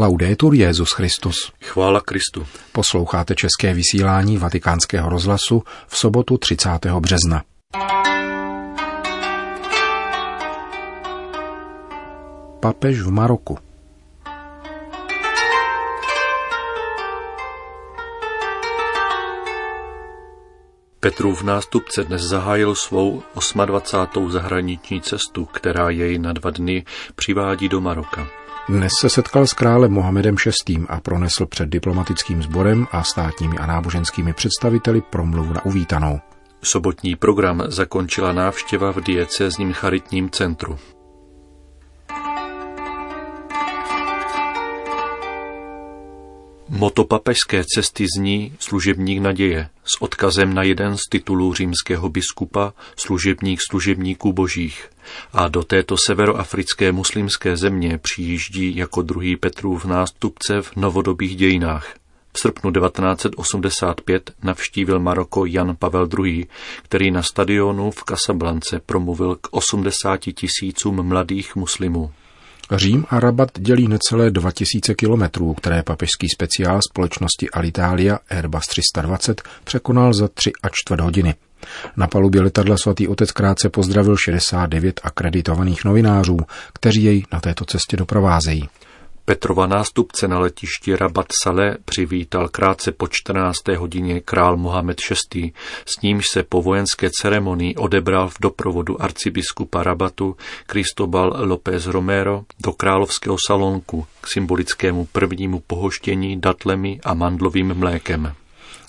Laudetur Jezus Christus. Chvála Kristu. Posloucháte české vysílání Vatikánského rozhlasu v sobotu 30. března. Papež v Maroku. Petrův nástupce dnes zahájil svou 28. zahraniční cestu, která jej na dva dny přivádí do Maroka. Dnes se setkal s králem Mohamedem VI. a pronesl před diplomatickým sborem a státními a náboženskými představiteli promluvu na uvítanou. Sobotní program zakončila návštěva v diecézním charitním centru. Moto papežské cesty zní služebník naděje s odkazem na jeden z titulů římského biskupa služebník služebníků božích a do této severoafrické muslimské země přijíždí jako druhý Petrův nástupce v novodobých dějinách. V srpnu 1985 navštívil Maroko Jan Pavel II., který na stadionu v Casablance promluvil k 80 tisícům mladých muslimů. Řím a Rabat dělí necelé 2000 kilometrů, které papežský speciál společnosti Alitalia Airbus 320 překonal za 3 a čtvrt hodiny. Na palubě letadla svatý otec krátce pozdravil 69 akreditovaných novinářů, kteří jej na této cestě doprovázejí. Petrova nástupce na letišti Rabat Saleh přivítal krátce po 14. hodině král Mohamed VI. S nímž se po vojenské ceremonii odebral v doprovodu arcibiskupa Rabatu Cristobal López Romero do královského salonku k symbolickému prvnímu pohoštění datlemi a mandlovým mlékem.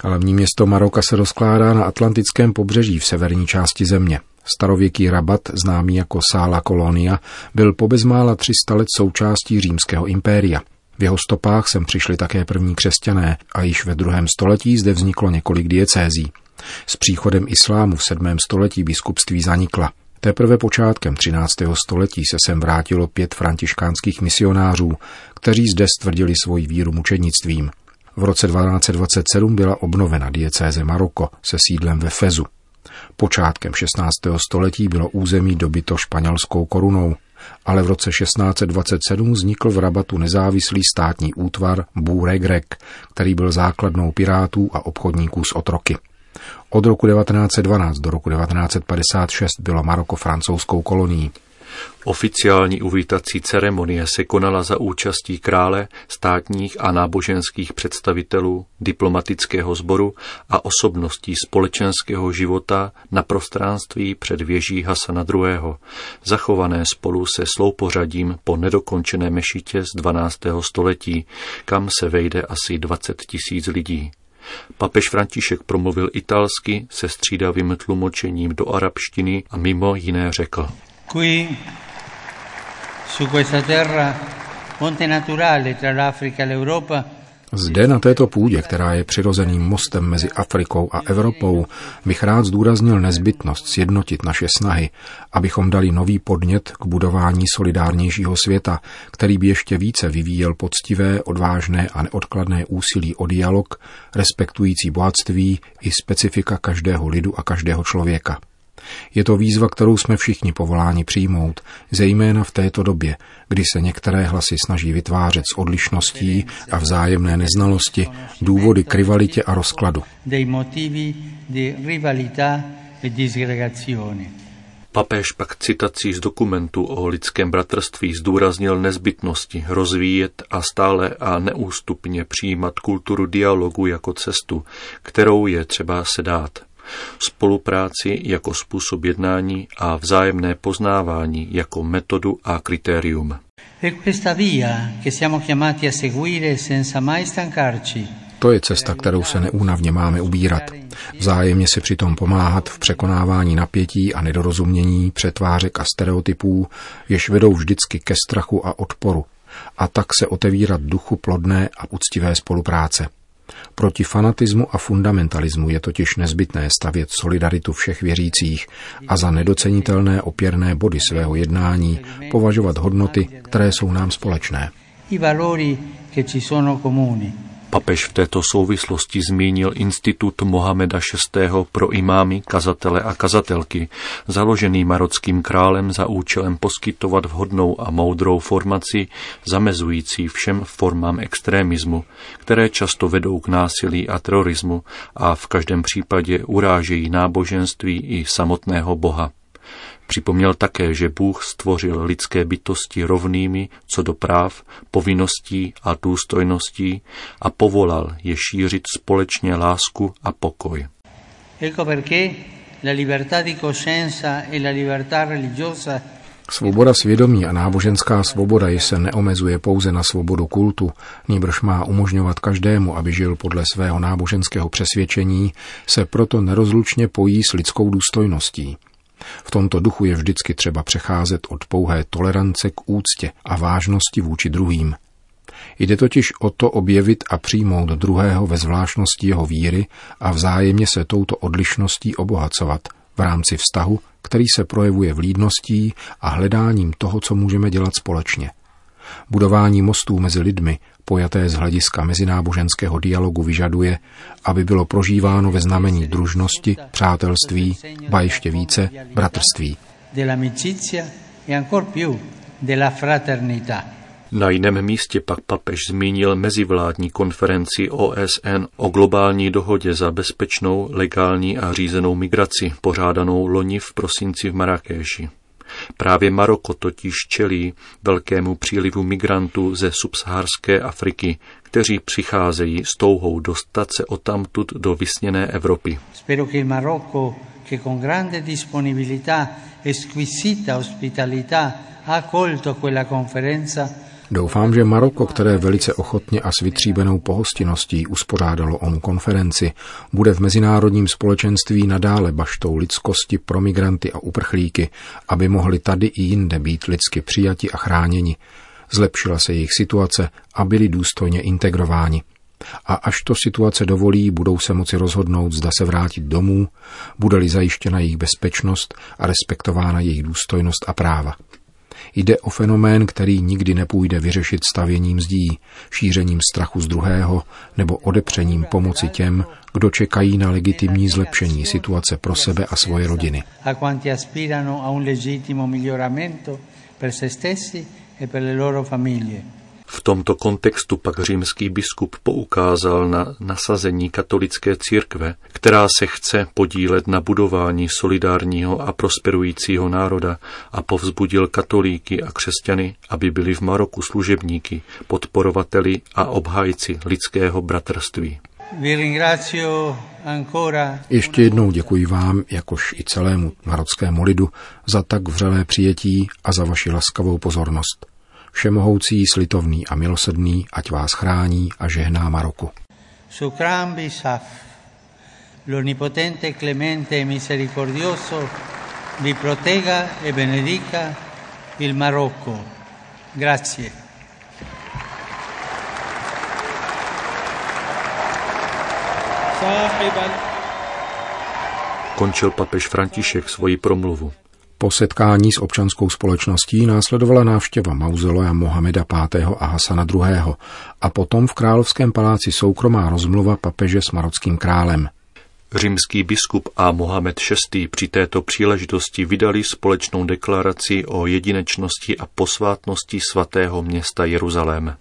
Hlavní město Maroka se rozkládá na atlantickém pobřeží v severní části země. Starověký Rabat, známý jako Sála Kolonia, byl po bezmála 300 let součástí římského impéria. V jeho stopách sem přišli také první křesťané a již ve druhém století zde vzniklo několik diecézí. S příchodem islámu v sedmém století biskupství zanikla. Teprve počátkem 13. století se sem vrátilo pět františkánských misionářů, kteří zde stvrdili svoji víru mučednictvím. V roce 1227 byla obnovena diecéze Maroko se sídlem ve Fezu. Počátkem 16. století bylo území dobyto španělskou korunou, ale v roce 1627 vznikl v Rabatu nezávislý státní útvar Bůregrek, který byl základnou pirátů a obchodníků s otroky. Od roku 1912 do roku 1956 bylo Maroko francouzskou kolonií. Oficiální uvítací ceremonie se konala za účastí krále, státních a náboženských představitelů, diplomatického sboru a osobností společenského života na prostranství před věží Hasana II., zachované spolu se sloupořadím po nedokončené mešitě z 12. století, kam se vejde asi 20 tisíc lidí. Papež František promluvil italsky se střídavým tlumočením do arabštiny a mimo jiné řekl. Qui, su questa terra, ponte naturale tra l'Africa e l'Europa, zde na této půdě, která je přirozeným mostem mezi Afrikou a Evropou, bych rád zdůraznil nezbytnost sjednotit naše snahy, abychom dali nový podnět k budování solidárnějšího světa, který by ještě více vyvíjel poctivé, odvážné a neodkladné úsilí o dialog, respektující bohatství i specifika každého lidu a každého člověka. Je to výzva, kterou jsme všichni povoláni přijmout, zejména v této době, kdy se některé hlasy snaží vytvářet z odlišností a vzájemné neznalosti důvody k rivalitě a rozkladu. Papež pak citací z dokumentu o lidském bratrství zdůraznil nezbytnosti rozvíjet a stále a neústupně přijímat kulturu dialogu jako cestu, kterou je třeba se dát spolupráci jako způsob jednání a vzájemné poznávání jako metodu a kritérium. To je cesta, kterou se neúnavně máme ubírat. Vzájemně si přitom pomáhat v překonávání napětí a nedorozumění, přetvářek a stereotypů, jež vedou vždycky ke strachu a odporu, a tak se otevírat duchu plodné a úctivé spolupráce. Proti fanatismu a fundamentalismu je totiž nezbytné stavět solidaritu všech věřících a za nedocenitelné opěrné body svého jednání považovat hodnoty, které jsou nám společné. Papež v této souvislosti zmínil Institut Mohameda VI. pro imámy, kazatele a kazatelky, založený marockým králem za účelem poskytovat vhodnou a moudrou formaci, zamezující všem formám extrémismu, které často vedou k násilí a terorismu a v každém případě urážejí náboženství i samotného Boha. Připomněl také, že Bůh stvořil lidské bytosti rovnými co do práv, povinností a důstojností a povolal je šířit společně lásku a pokoj. Ecco perché la libertà di coscienza e la libertà religiosa Svoboda svědomí a náboženská svoboda je se neomezuje pouze na svobodu kultu, nýbrž má umožňovat každému, aby žil podle svého náboženského přesvědčení, se proto nerozlučně pojí s lidskou důstojností. V tomto duchu je vždycky třeba přecházet od pouhé tolerance k úctě a vážnosti vůči druhým. Jde totiž o to objevit a přijmout druhého ve zvláštnosti jeho víry a vzájemně se touto odlišností obohacovat v rámci vztahu, který se projevuje vlídností a hledáním toho, co můžeme dělat společně. Budování mostů mezi lidmi, pojaté z hlediska mezináboženského dialogu, vyžaduje, aby bylo prožíváno ve znamení družnosti, přátelství, ba ještě více bratrství. Na jiném místě pak papež zmínil mezivládní konferenci OSN o globální dohodě za bezpečnou, legální a řízenou migraci, pořádanou loni v prosinci v Marrakeši. Právě Maroko totiž čelí velkému přílivu migrantů ze subsaharské Afriky, kteří přicházejí s touhou dostat se odtamtud do vysněné Evropy. Spero che Marocco, che con grande disponibilità e squisita ospitalità ha quella conferenza, Doufám, že Maroko, které velice ochotně a s vytříbenou pohostinností uspořádalo onu konferenci, bude v mezinárodním společenství nadále baštou lidskosti pro migranty a uprchlíky, aby mohli tady i jinde být lidsky přijati a chráněni. Zlepšila se jejich situace a byli důstojně integrováni. A až to situace dovolí, budou se moci rozhodnout, zda se vrátit domů, bude-li zajištěna jejich bezpečnost a respektována jejich důstojnost a práva. Jde o fenomén, který nikdy nepůjde vyřešit stavěním zdí, šířením strachu z druhého nebo odepřením pomoci těm, kdo čekají na legitimní zlepšení situace pro sebe a svoje rodiny. per se stessi e per le loro famiglie. V tomto kontextu pak římský biskup poukázal na nasazení katolické církve, která se chce podílet na budování solidárního a prosperujícího národa a povzbudil katolíky a křesťany, aby byli v Maroku služebníky, podporovateli a obhájci lidského bratrství. Ještě jednou děkuji vám, jakož i celému marockému lidu, za tak vřelé přijetí a za vaši laskavou pozornost. Všemohoucí, slitovný a milosedný, ať vás chrání a žehná Maroku. Sukram bisaf, l'onnipotente, clemente e misericordioso, vi protega e benedica il Marocco. Grazie. Končil papež František svoji promluvu. Po setkání s občanskou společností následovala návštěva mauzolea Mohameda V. a Hasana II. a potom v královském paláci soukromá rozmluva papeže s marockým králem. Římský biskup a Mohamed VI. při této příležitosti vydali společnou deklaraci o jedinečnosti a posvátnosti svatého města Jeruzalém.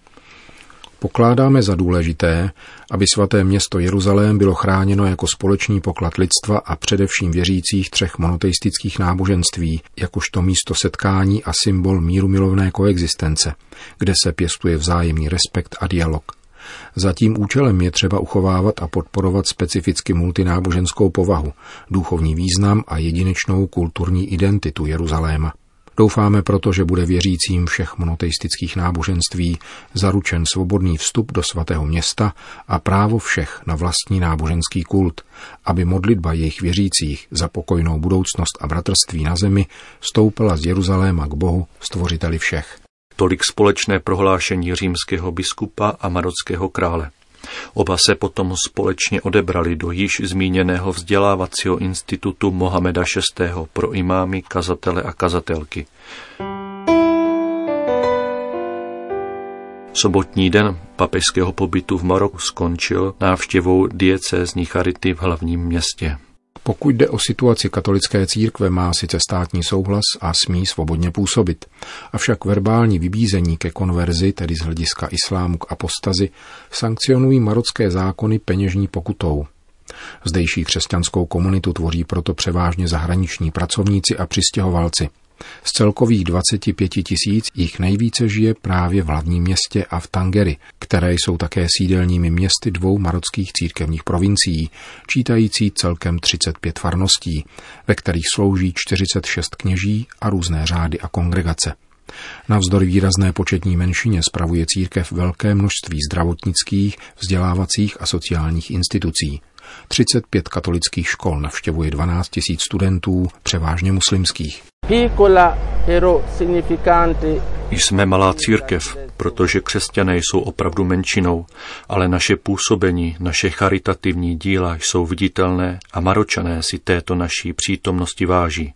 Pokládáme za důležité, aby svaté město Jeruzalém bylo chráněno jako společný poklad lidstva a především věřících třech monoteistických náboženství, jakožto místo setkání a symbol míru milovné koexistence, kde se pěstuje vzájemný respekt a dialog. Za tím účelem je třeba uchovávat a podporovat specificky multináboženskou povahu, duchovní význam a jedinečnou kulturní identitu Jeruzaléma. Doufáme proto, že bude věřícím všech monoteistických náboženství zaručen svobodný vstup do svatého města a právo všech na vlastní náboženský kult, aby modlitba jejich věřících za pokojnou budoucnost a bratrství na zemi stoupila z Jeruzaléma k Bohu, stvořiteli všech. Tolik společné prohlášení římského biskupa a marockého krále. Oba se potom společně odebrali do již zmíněného vzdělávacího institutu Mohameda VI. pro imámy, kazatele a kazatelky. Sobotní den papežského pobytu v Maroku skončil návštěvou diecézní charity v hlavním městě. Pokud jde o situaci katolické církve, má sice státní souhlas a smí svobodně působit. Avšak verbální vybízení ke konverzi, tedy z hlediska islámu k apostazi, sankcionují marocké zákony peněžní pokutou. Zdejší křesťanskou komunitu tvoří proto převážně zahraniční pracovníci a přistěhovalci. Z celkových 25 tisíc jich nejvíce žije právě v hlavním městě a v Tangeri, které jsou také sídelními městy dvou marockých církevních provincií, čítající celkem 35 farností, ve kterých slouží 46 kněží a různé řády a kongregace. Navzdory výrazné početní menšině spravuje církev velké množství zdravotnických, vzdělávacích a sociálních institucí. 35 katolických škol navštěvuje 12 000 studentů, převážně muslimských. Jsme malá církev, protože křesťané jsou opravdu menšinou, ale naše působení, naše charitativní díla jsou viditelné a maročané si této naší přítomnosti váží.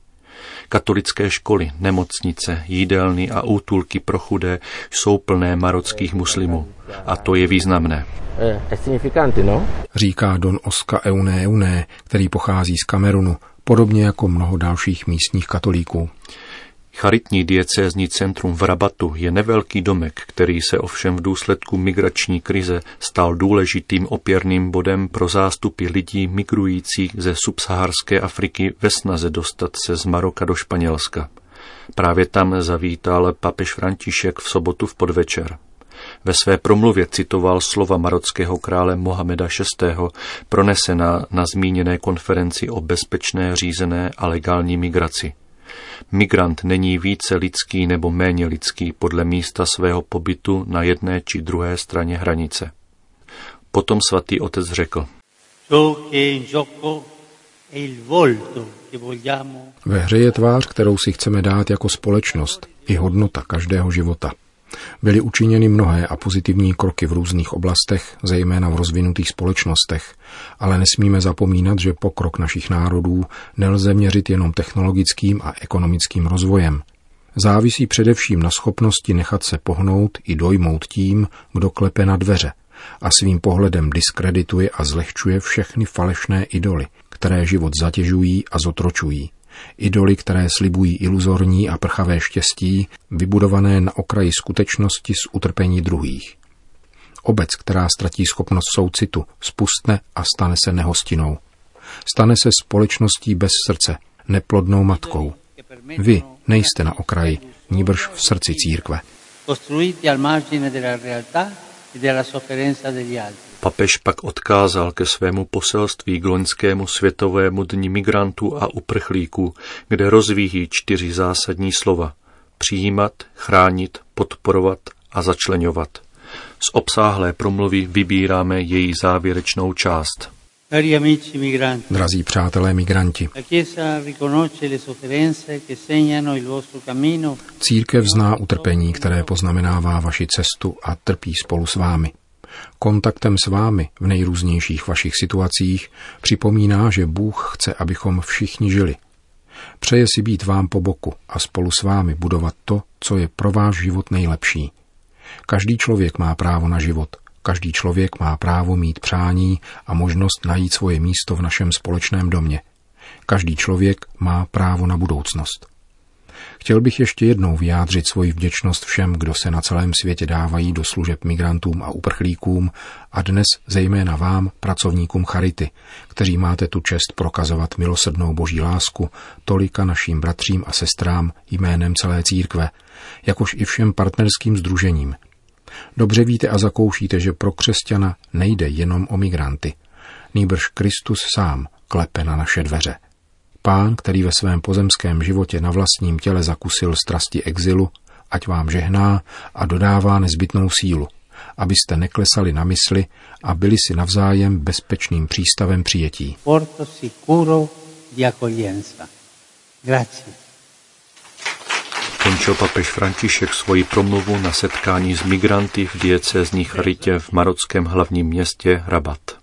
Katolické školy, nemocnice, jídelny a útulky pro chudé jsou plné marockých muslimů. A to je významné. No? Říká Don Oska Euné Euné, který pochází z Kamerunu, podobně jako mnoho dalších místních katolíků. Charitní diecézní centrum v Rabatu je nevelký domek, který se ovšem v důsledku migrační krize stal důležitým opěrným bodem pro zástupy lidí migrujících ze subsaharské Afriky ve snaze dostat se z Maroka do Španělska. Právě tam zavítal papež František v sobotu v podvečer. Ve své promluvě citoval slova marockého krále Mohameda VI. pronesená na zmíněné konferenci o bezpečné, řízené a legální migraci. Migrant není více lidský nebo méně lidský podle místa svého pobytu na jedné či druhé straně hranice. Potom svatý otec řekl, ve hře je tvář, kterou si chceme dát jako společnost, i hodnota každého života. Byly učiněny mnohé a pozitivní kroky v různých oblastech, zejména v rozvinutých společnostech, ale nesmíme zapomínat, že pokrok našich národů nelze měřit jenom technologickým a ekonomickým rozvojem. Závisí především na schopnosti nechat se pohnout i dojmout tím, kdo klepe na dveře a svým pohledem diskredituje a zlehčuje všechny falešné idoly, které život zatěžují a zotročují. Idoly, které slibují iluzorní a prchavé štěstí, vybudované na okraji skutečnosti z utrpení druhých. Obec, která ztratí schopnost soucitu, spustne a stane se nehostinou. Stane se společností bez srdce, neplodnou matkou. Vy nejste na okraji, níbrž v srdci církve. Papež pak odkázal ke svému poselství k loňskému světovému dní migrantů a uprchlíků, kde rozvíjí čtyři zásadní slova. Přijímat, chránit, podporovat a začlenovat. Z obsáhlé promluvy vybíráme její závěrečnou část. Drazí přátelé migranti, církev zná utrpení, které poznamenává vaši cestu a trpí spolu s vámi kontaktem s vámi v nejrůznějších vašich situacích připomíná, že Bůh chce, abychom všichni žili. Přeje si být vám po boku a spolu s vámi budovat to, co je pro váš život nejlepší. Každý člověk má právo na život, každý člověk má právo mít přání a možnost najít svoje místo v našem společném domě. Každý člověk má právo na budoucnost. Chtěl bych ještě jednou vyjádřit svoji vděčnost všem, kdo se na celém světě dávají do služeb migrantům a uprchlíkům a dnes zejména vám, pracovníkům Charity, kteří máte tu čest prokazovat milosrdnou boží lásku tolika našim bratřím a sestrám jménem celé církve, jakož i všem partnerským združením. Dobře víte a zakoušíte, že pro křesťana nejde jenom o migranty. Nýbrž Kristus sám klepe na naše dveře. Pán, který ve svém pozemském životě na vlastním těle zakusil strasti exilu, ať vám žehná a dodává nezbytnou sílu, abyste neklesali na mysli a byli si navzájem bezpečným přístavem přijetí. Porto sicuro di accoglienza. Grazie. Končil papež František svoji promluvu na setkání s migranty v diecézní charitě v marockém hlavním městě Rabat.